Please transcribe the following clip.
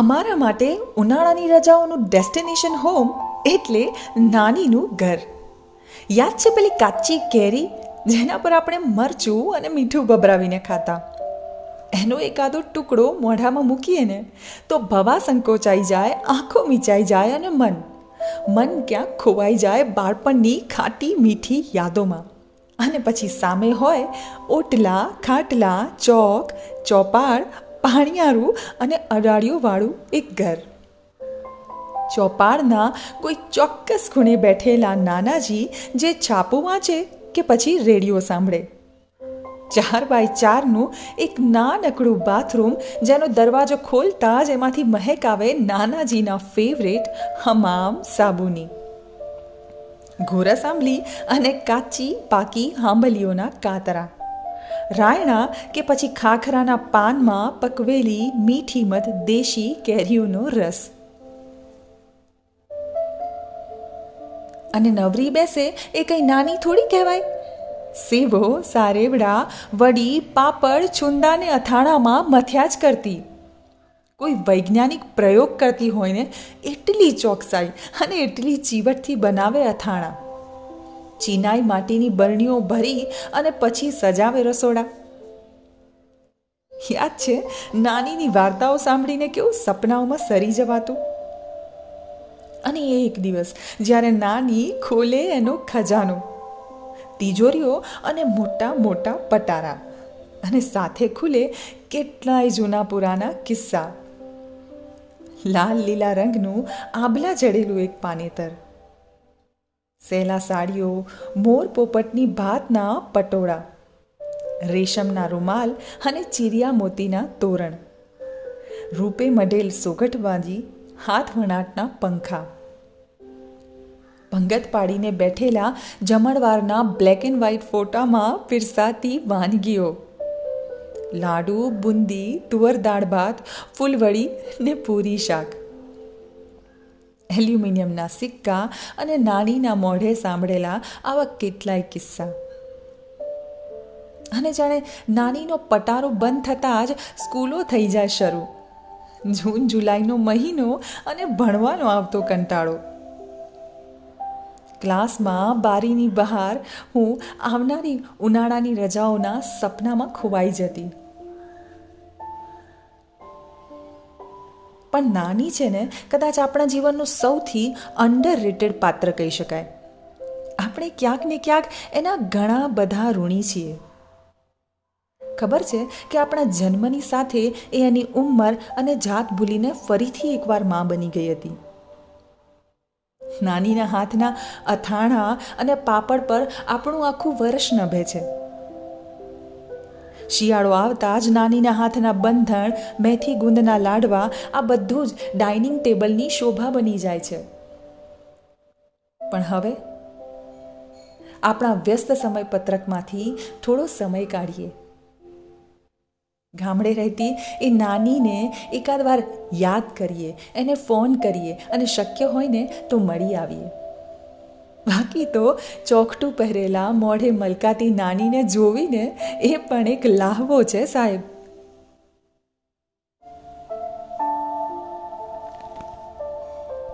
અમારા માટે ઉનાળાની રજાઓનું ડેસ્ટિનેશન હોમ એટલે નાનીનું ઘર. યાદ છે પેલી કાચી કેરી? જેના પર આપણે મરચું અને મીઠું ભભરાવીને ખાતા. એનો એકાદો ટુકડો મોઢામાં મૂકીએ ને, તો ભવા સંકોચાઈ જાય, આંખો મીચાઈ જાય અને મન. મન ક્યાંક ખોવાઈ જાય બાળપણની ખાટી મીઠી યાદોમાં. અને પછી સામે હોય, ઓટલા, ખાટલા, ચોક, ચોપાળ પાણિયારું અને અડાડિયુંવાળું એક ઘર. ચોપાળના કોઈ ચોક્કસ ખૂણે બેઠેલા નાનાજી જે છાપું વાંચે કે પછી રેડિયો સાંભળે. ચાર બાય ચારનું એક નાનકડું બાથરૂમ જેનો દરવાજો ખોલતા જ એમાંથી મહેક આવે નાનાજીના ફેવરેટ હમામ સાબુની. ઘોરસ આંબલી અને કાચી પાકી હાંભલીઓના કાતરા. રાયણા કે પછી ખાખરાના પાનમાં પકવેલી મીઠી મધ દેશી કેરીઓનો રસ. અને નવરી બેસે એ કંઈ નાની થોડી કહેવાય? સેવો, સારેવડા, વડી, પાપડ છુંદાને અથાણામાં મથ્યા જ કરતી. કોઈ વૈજ્ઞાનિક પ્રયોગ કરતી હોય ને એટલી ચોકસાઈ અને એટલી ચીવટથી બનાવે અથાણા. ચીનાઈ માટીની બરણીઓ ભરી અને પછી સજાવે રસોડા. યાદ છે, નાનીની વાર્તાઓ સાંભળીને કેવું સપનાઓમાં સરી જવાતું? અને એ એક દિવસ, જ્યારે નાની ખોલે એનો ખજાનો. તિજોરીઓ અને મોટા મોટા પટારા. અને સાથે ખુલે કેટલાય જૂના પુરાના કિસ્સા. લાલ લીલા રંગનું આબલા જડેલું એક પાનેતર. સેલા સાડીઓ મોર પોપટની ભાતના પટોળા, રેશમના રૂમાલ અને ચીરિયા મોતીના તોરણ, રૂપે મઢેલ સોગઠબાજી હાથ વણાટના પંખા. ભંગત પાડીને બેઠેલા જમણવારના બ્લેક એન્ડ વ્હાઇટ ફોટામાં પીરસાતી વાનગીઓ. લાડુ, બુંદી, તુવર દાળ ભાત, ફૂલવડી ને પૂરી શાક. એલ્યુમિનિયમના સિક્કા અને નાનીના મોઢે સાંભળેલા આવા કેટલાય કિસ્સા. અને જાણે નાનીનો પટારો બંધ થતાં જ સ્કૂલો થઈ જાય શરૂ. જૂન જુલાઈનો મહિનો અને ભણવાનો આવતો કંટાળો. ક્લાસમાં બારીની બહાર હું આવનારી ઉનાળાની રજાઓના સપનામાં ખોવાઈ જતી. પણ નાની છે ને, કદાચ આપણા જીવનનું સૌથી અંડર રેટેડ પાત્ર કહી શકાય. આપણે ક્યાંક ને ક્યાંક એના ઘણા બધા ઋણી છીએ. ખબર છે કે આપણા જન્મની સાથે એ એની ઉંમર અને જાત ભૂલીને ફરીથી એકવાર મા બની ગઈ હતી. નાનીના હાથના અથાણા અને પાપડ પર આપણું આખું વર્ષ નભે છે. શિયાળો આવતા જ નાનીના હાથના બંધણ મેથી ગુંદના લાડવા, આ બધું જ ડાઇનિંગ ટેબલની શોભા બની જાય છે. પણ હવે આપણા વ્યસ્ત સમય પત્રકમાંથી થોડો સમય કાઢીએ. ગામડે રહેતી એ નાનીને એકાદ વાર યાદ કરીએ, એને ફોન કરીએ અને શક્ય હોય ને તો મળી આવીએ. બાકી તો ચોકટું પહેરેલા મોઢે મલકાતી નાનીને જોવીને એ પણ એક લાહવો છે સાહેબ.